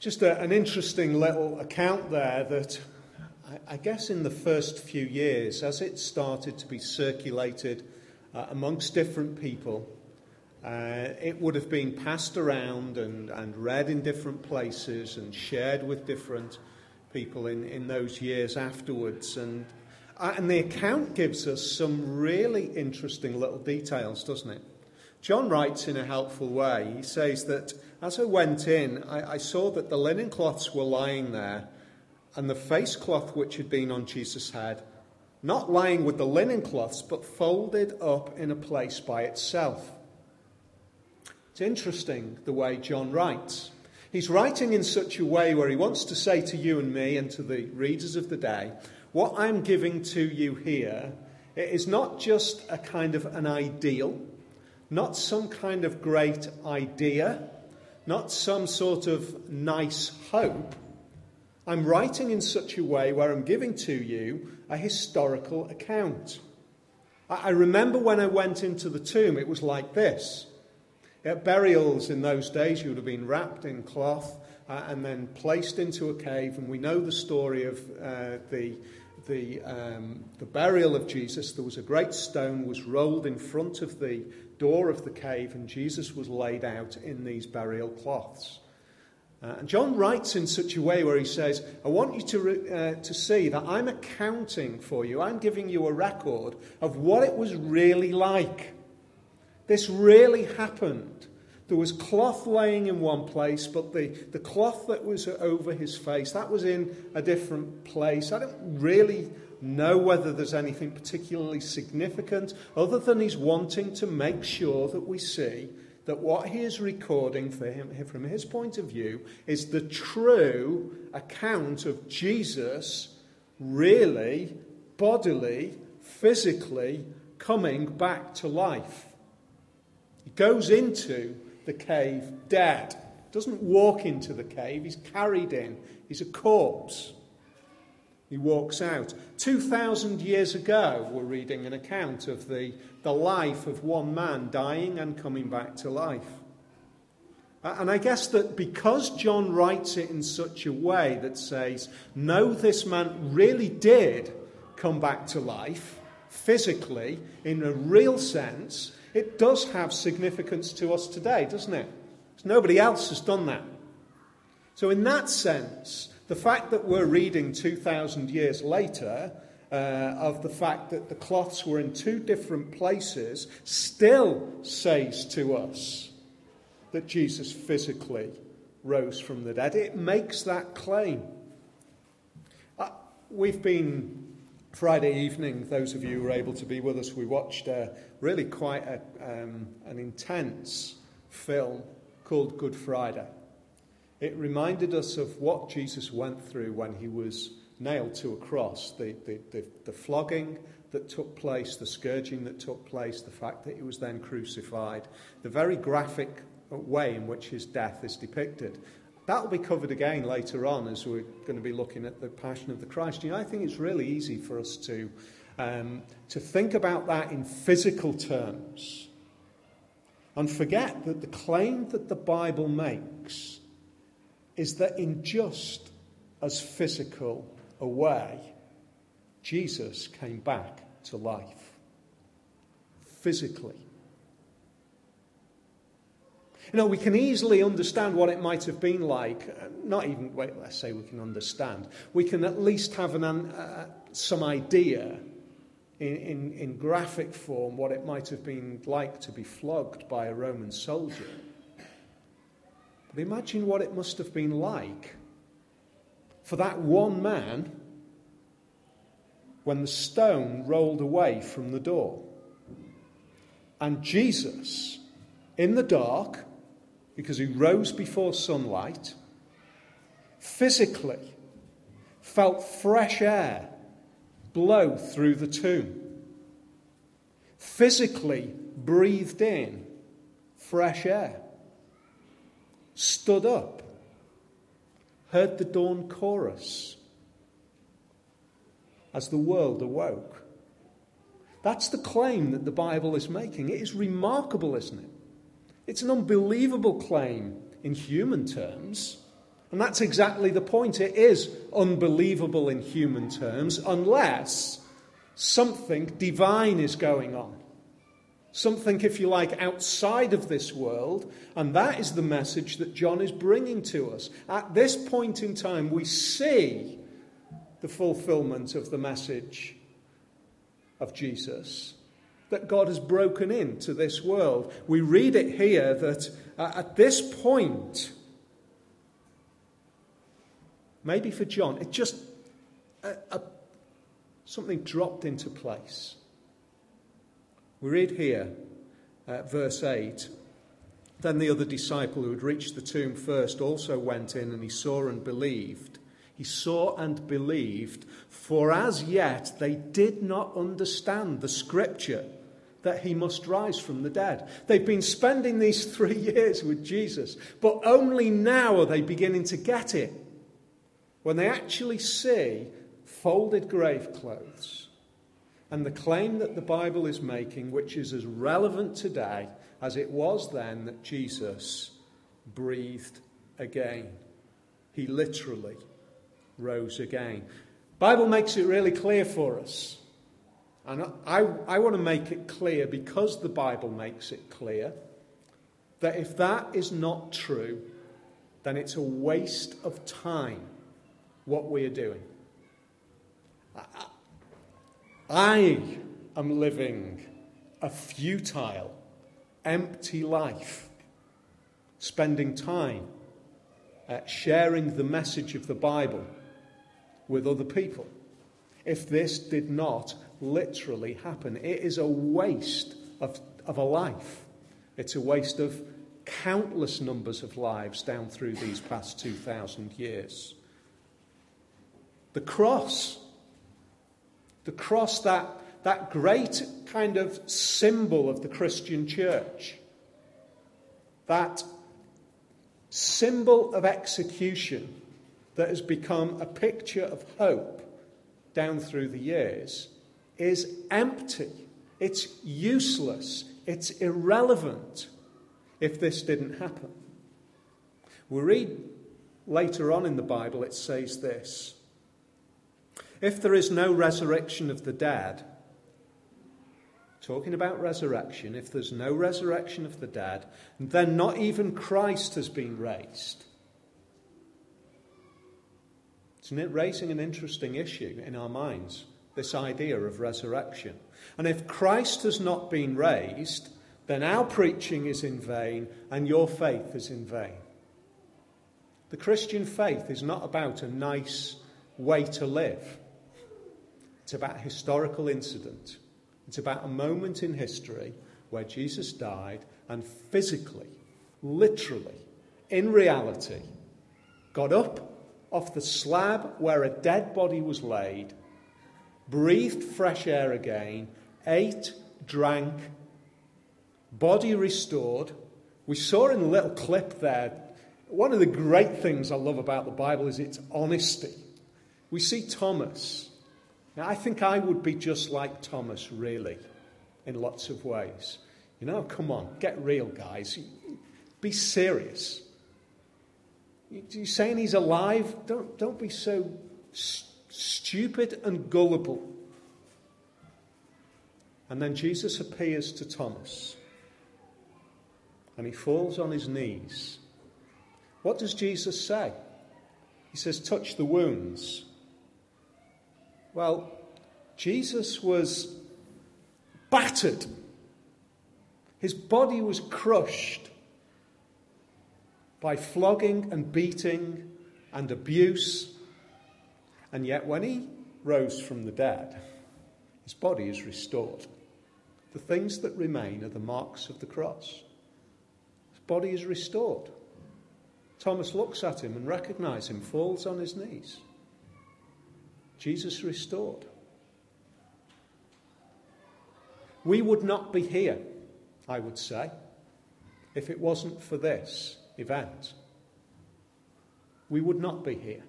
Just a, an interesting little account there that I, I, guess in the first few years, as it started to be circulated uh, amongst different people, uh, it would have been passed around and, and read in different places and shared with different people in, in those years afterwards. And, uh, and the account gives us some really interesting little details, doesn't it? John writes in a helpful way. He says that as I went in, I, I saw that the linen cloths were lying there, and the face cloth which had been on Jesus' head, not lying with the linen cloths, but folded up in a place by itself. It's interesting the way John writes. He's writing in such a way where he wants to say to you and me and to the readers of the day, what I'm giving to you here it is not just a kind of an ideal, not some kind of great idea, not some sort of nice hope. I'm writing in such a way where I'm giving to you a historical account. I remember when I went into the tomb, it was like this. At burials in those days, you would have been wrapped in cloth uh, and then placed into a cave. And we know the story of uh, the, the, um, the burial of Jesus. There was a great stone was rolled in front of the door of the cave, and Jesus was laid out in these burial cloths. Uh, and John writes in such a way where he says, I want you to, uh, to see that I'm accounting for you. I'm giving you a record of what it was really like. This really happened. There was cloth laying in one place, but the, the cloth that was over his face, that was in a different place. I don't really know whether there's anything particularly significant other than he's wanting to make sure that we see that what he is recording for him, from his point of view is the true account of Jesus really, bodily, physically coming back to life. He goes into the cave dead. Doesn't walk into the cave, he's carried in. He's a corpse. He walks out. 2,000 years ago, we're reading an account of the, the life of one man dying and coming back to life. And I guess that because John writes it in such a way that says, no, this man really did come back to life, physically, in a real sense, it does have significance to us today, doesn't it? Nobody else has done that. So, in that sense, the fact that we're reading 2,000 years later uh, of the fact that the cloths were in two different places still says to us that Jesus physically rose from the dead. It makes that claim. Uh, we've been Friday evening, those of you who were able to be with us, we watched uh, really quite a, um, an intense film called Good Friday. It reminded us of what Jesus went through when he was nailed to a cross the, the, the, the, flogging that took place, the scourging that took place, the fact that he was then crucified, the very graphic way in which his death is depicted. That will be covered again later on as we're going to be looking at the Passion of the Christ. You know, I think it's really easy for us to, um, to think about that in physical terms and forget that the claim that the Bible makes is that in just as physical a way, Jesus came back to life. Physically. You know, we can easily understand what it might have been like. Uh, not even, wait, let's say we can understand. We can at least have an, uh, some idea in, in, in graphic form what it might have been like to be flogged by a Roman soldier. But imagine what it must have been like for that one man when the stone rolled away from the door. And Jesus, in the dark, because he rose before sunlight, physically felt fresh air blow through the tomb, physically breathed in fresh air stood up, heard the dawn chorus as the world awoke. That's the claim that the Bible is making. It is remarkable, isn't it? It's an unbelievable claim in human terms, And that's exactly the point. It is unbelievable in human terms unless something divine is going on. Something, if you like, outside of this world. And that is the message that John is bringing to us. At this point in time, we see the fulfillment of the message of Jesus that God has broken into this world. We read it here that uh, at this point, maybe for John, it just uh, uh, something dropped into place. We read here, uh, verse 8 Then the other disciple who had reached the tomb first also went in, and he saw and believed. He saw and believed, for as yet they did not understand the scripture that he must rise from the dead. They've been spending these three years with Jesus, but only now are they beginning to get it. When they actually see folded grave clothes and the claim that the Bible is making, which is as relevant today as it was then, that Jesus breathed again. He literally rose again. Bible makes it really clear for us and I, I want to make it clear, because the Bible makes it clear, that if that is not true, then it's a waste of time what we are doing. I am living a futile, empty life, spending time uh, sharing the message of the Bible with other people. If this did not literally happen. It is a waste of, of a life. It's a waste of countless numbers of lives down through these past 2,000 years. The cross, the cross, that, that great kind of symbol of the Christian church, that symbol of execution that has become a picture of hope down through the years, is empty. It's useless. It's irrelevant if this didn't happen. We read later on in the Bible, it says this If there is no resurrection of the dead, talking about resurrection, if there's no resurrection of the dead, then not even Christ has been raised. Isn't it raising an interesting issue in our minds? This idea of resurrection. And if Christ has not been raised, then our preaching is in vain and your faith is in vain. The Christian faith is not about a nice way to live. It's about historical incident. It's about a moment in history where Jesus died and physically, literally, in reality, got up off the slab where a dead body was laid breathed fresh air again, ate, drank, body restored. We saw in the little clip there, one of the great things I love about the Bible is its honesty. We see Thomas. Now, I think I would be just like Thomas, really, in lots of ways. You know, come on, get real, guys. Be serious. You're saying he's alive? Don't, don't be so stupid and gullible. And then Jesus appears to Thomas and he falls on his knees. What does Jesus say? He says, Touch the wounds. Well, Jesus was battered, his body was crushed by flogging and beating and abuse and yet, when he rose from the dead, his body is restored. The things that remain are the marks of the cross. His body is restored. Thomas looks at him and recognizes him, falls on his knees. Jesus restored. We would not be here, I would say, if it wasn't for this event. We would not be here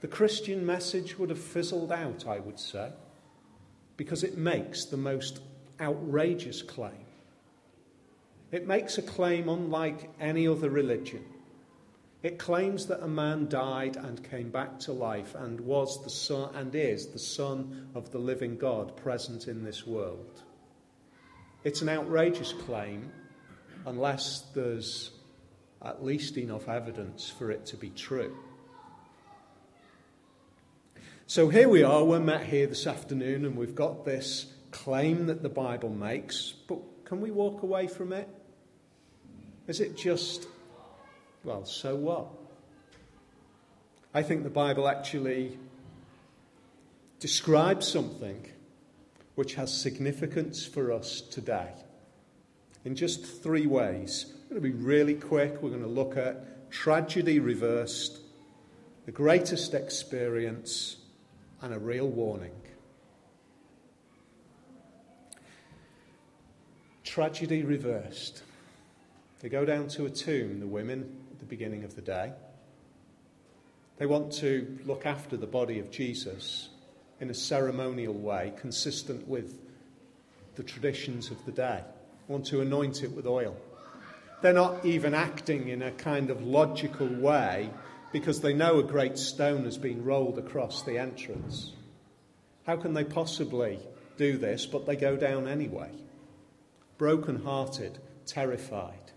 the Christian message would have fizzled out, I would say, because it makes the most outrageous claim. It makes a claim unlike any other religion. It claims that a man died and came back to life and was the son and is the son of the living God present in this world. It's an outrageous claim unless there's at least enough evidence for it to be true. So here we are, we're met here this afternoon, and we've got this claim that the Bible makes, but can we walk away from it? Is it just, well, so what? I think the Bible actually describes something which has significance for us today in just three ways. I'm going to be really quick. We're going to look at tragedy reversed, the greatest experience, and a real warning. Tragedy reversed. They go down to a tomb, the women, at the beginning of the day. They want to look after the body of Jesus in a ceremonial way, consistent with the traditions of the day. Want to anoint it with oil. They're not even acting in a kind of logical way because they know a great stone has been rolled across the entrance. How can they possibly do this? But they go down anyway. Broken hearted, terrified,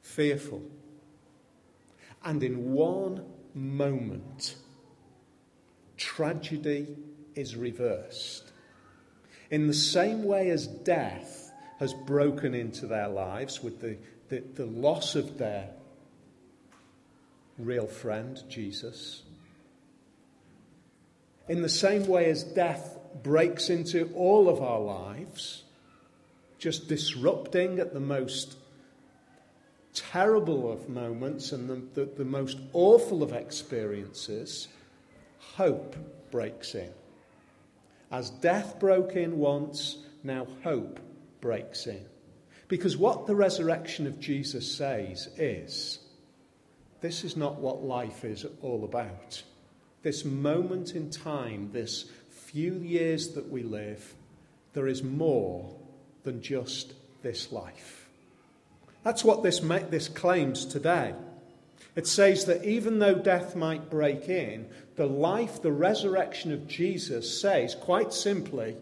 fearful. And in one moment, tragedy is reversed. In the same way as death has broken into their lives with the, the, the loss of their real friend, Jesus. In the same way as death breaks into all of our lives, just disrupting at the most terrible of moments and the, the, the most awful of experiences, hope breaks in. As death broke in once, now hope breaks in. Because what the resurrection of Jesus says is this is not what life is all about. This moment in time, this few years that we live, there is more than just this life. That's what this, this claims today. It says that even though death might break in, the life, the resurrection of Jesus says, quite simply,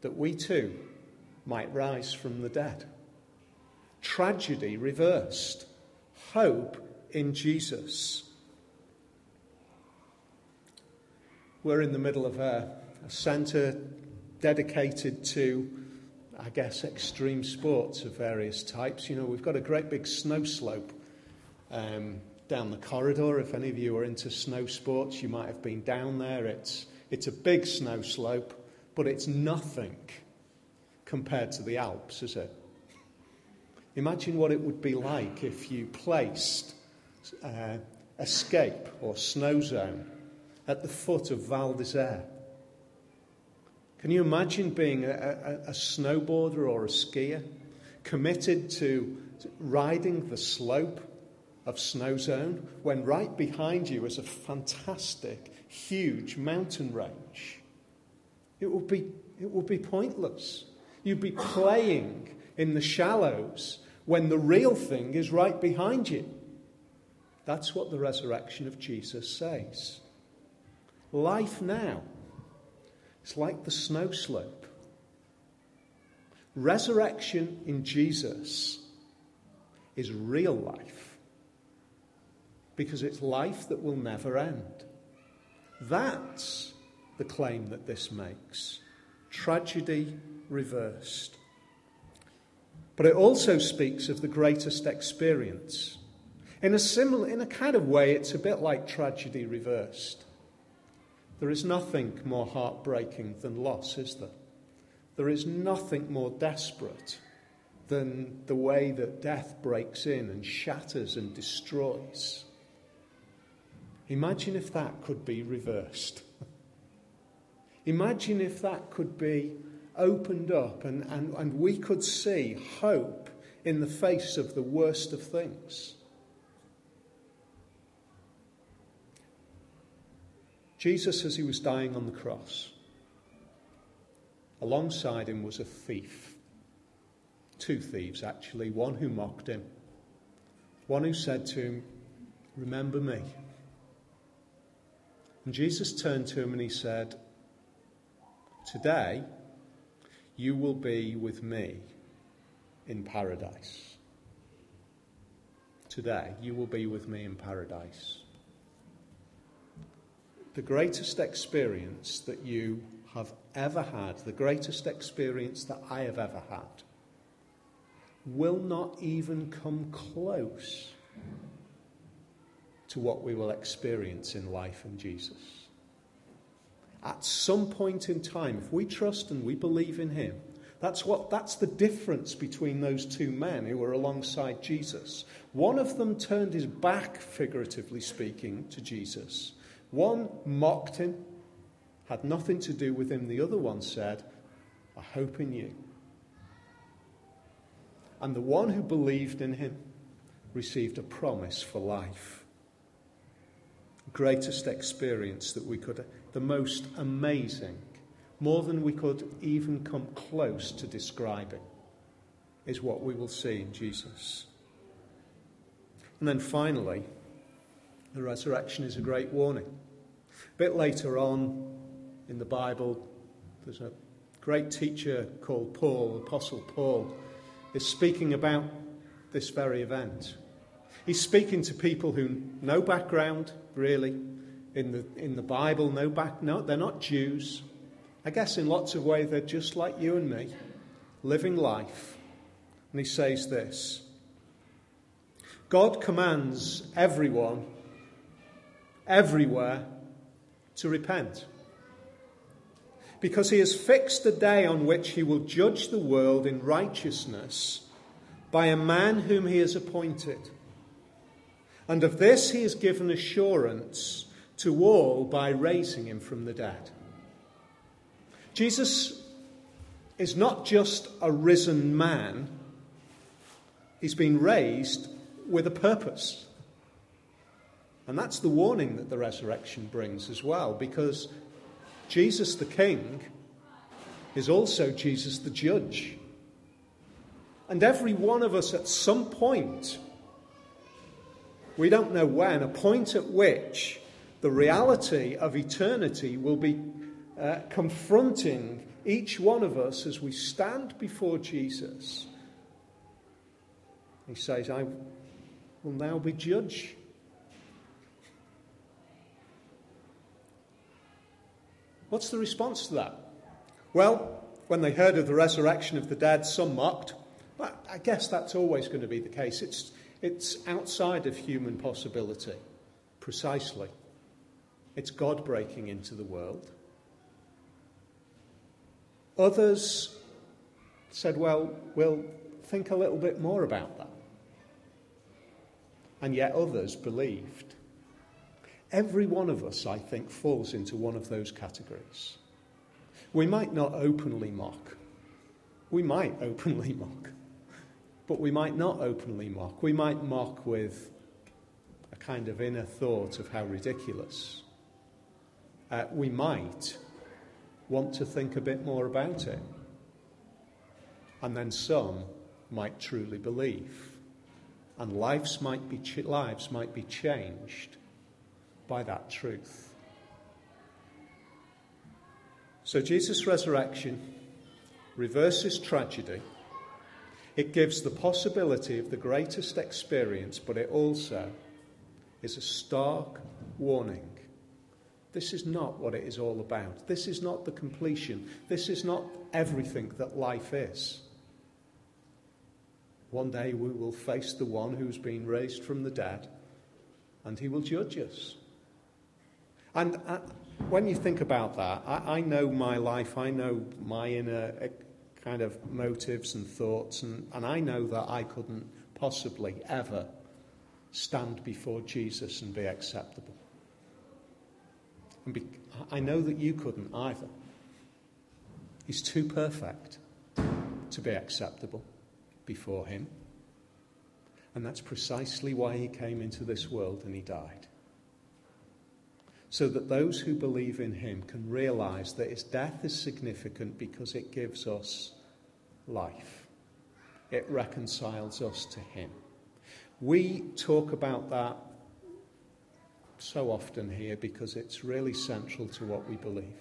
that we too might rise from the dead. Tragedy reversed, hope in Jesus. We're in the middle of a, a centre dedicated to, I guess, extreme sports of various types. You know, we've got a great big snow slope um, down the corridor. If any of you are into snow sports, you might have been down there. It's, it's a big snow slope, but it's nothing compared to the Alps, is it? Imagine what it would be like if you placed uh, Xscape or Snozone at the foot of Val d'Isere. Can you imagine being a, a, a snowboarder or a skier committed to riding the slope of Snozone when right behind you is a fantastic, huge mountain range? It would be, it would be pointless. You'd be playing in the shallows when the real thing is right behind you. That's what the resurrection of Jesus says. Life now is like the snow slope. Resurrection in Jesus is real life because it's life that will never end. That's the claim that this makes. Tragedy reversed. But it also speaks of the greatest experience in a similar, in a kind of way, it's a bit like tragedy reversed. There is nothing more heartbreaking than loss, is there? There is nothing more desperate than the way that death breaks in and shatters and destroys. Imagine if that could be reversed. Imagine if that could be opened up and, and, and we could see hope in the face of the worst of things. Jesus, as he was dying on the cross, alongside him was a thief. Two thieves, actually. One who mocked him, one who said to him, Remember me. And Jesus turned to him and he said, Today you will be with me in paradise. Today you will be with me in paradise. The greatest experience that you have ever had, the greatest experience that I have ever had, will not even come close to what we will experience in life in Jesus. At some point in time, if we trust and we believe in Him, that's, what, that's the difference between those two men who were alongside Jesus. One of them turned his back, figuratively speaking, to Jesus. One mocked him, had nothing to do with him. The other one said, I hope in you. And the one who believed in him received a promise for life. Greatest experience that we could, the most amazing, more than we could even come close to describing, is what we will see in Jesus. And then finally, the resurrection is a great warning. A bit later on in the Bible, there's a great teacher called Paul, Apostle Paul, is speaking about this very event. He's speaking to people who no background really in the in the Bible, no back no, they're not Jews. I guess in lots of ways they're just like you and me, living life. And he says this God commands everyone, everywhere, to repent. Because he has fixed a day on which he will judge the world in righteousness by a man whom he has appointed. And of this he has given assurance to all by raising him from the dead. Jesus is not just a risen man, he's been raised with a purpose. And that's the warning that the resurrection brings as well, because Jesus the King is also Jesus the Judge. And every one of us at some point, we don't know when, a point at which the reality of eternity will be uh, confronting each one of us as we stand before Jesus. He says, I will now be judge. What's the response to that? Well, when they heard of the resurrection of the dead, some mocked. But I guess that's always going to be the case. It's, it's outside of human possibility, precisely. It's God breaking into the world. Others said, well, we'll think a little bit more about that. And yet others believed. Every one of us, I think, falls into one of those categories. We might not openly mock. We might openly mock. But we might not openly mock. We might mock with a kind of inner thought of how ridiculous. Uh, we might want to think a bit more about it. And then some might truly believe. And lives might be, ch- lives might be changed by that truth. So Jesus' resurrection reverses tragedy. It gives the possibility of the greatest experience, but it also is a stark warning. This is not what it is all about. This is not the completion. This is not everything that life is. One day we will face the one who's been raised from the dead, and he will judge us. And uh, when you think about that, I, I, know my life, I know my inner uh, kind of motives and thoughts, and, and I know that I couldn't possibly ever stand before Jesus and be acceptable. And be, I know that you couldn't either. He's too perfect to be acceptable before Him. And that's precisely why He came into this world and He died so that those who believe in him can realize that his death is significant because it gives us life. It reconciles us to him. We talk about that so often here because it's really central to what we believe.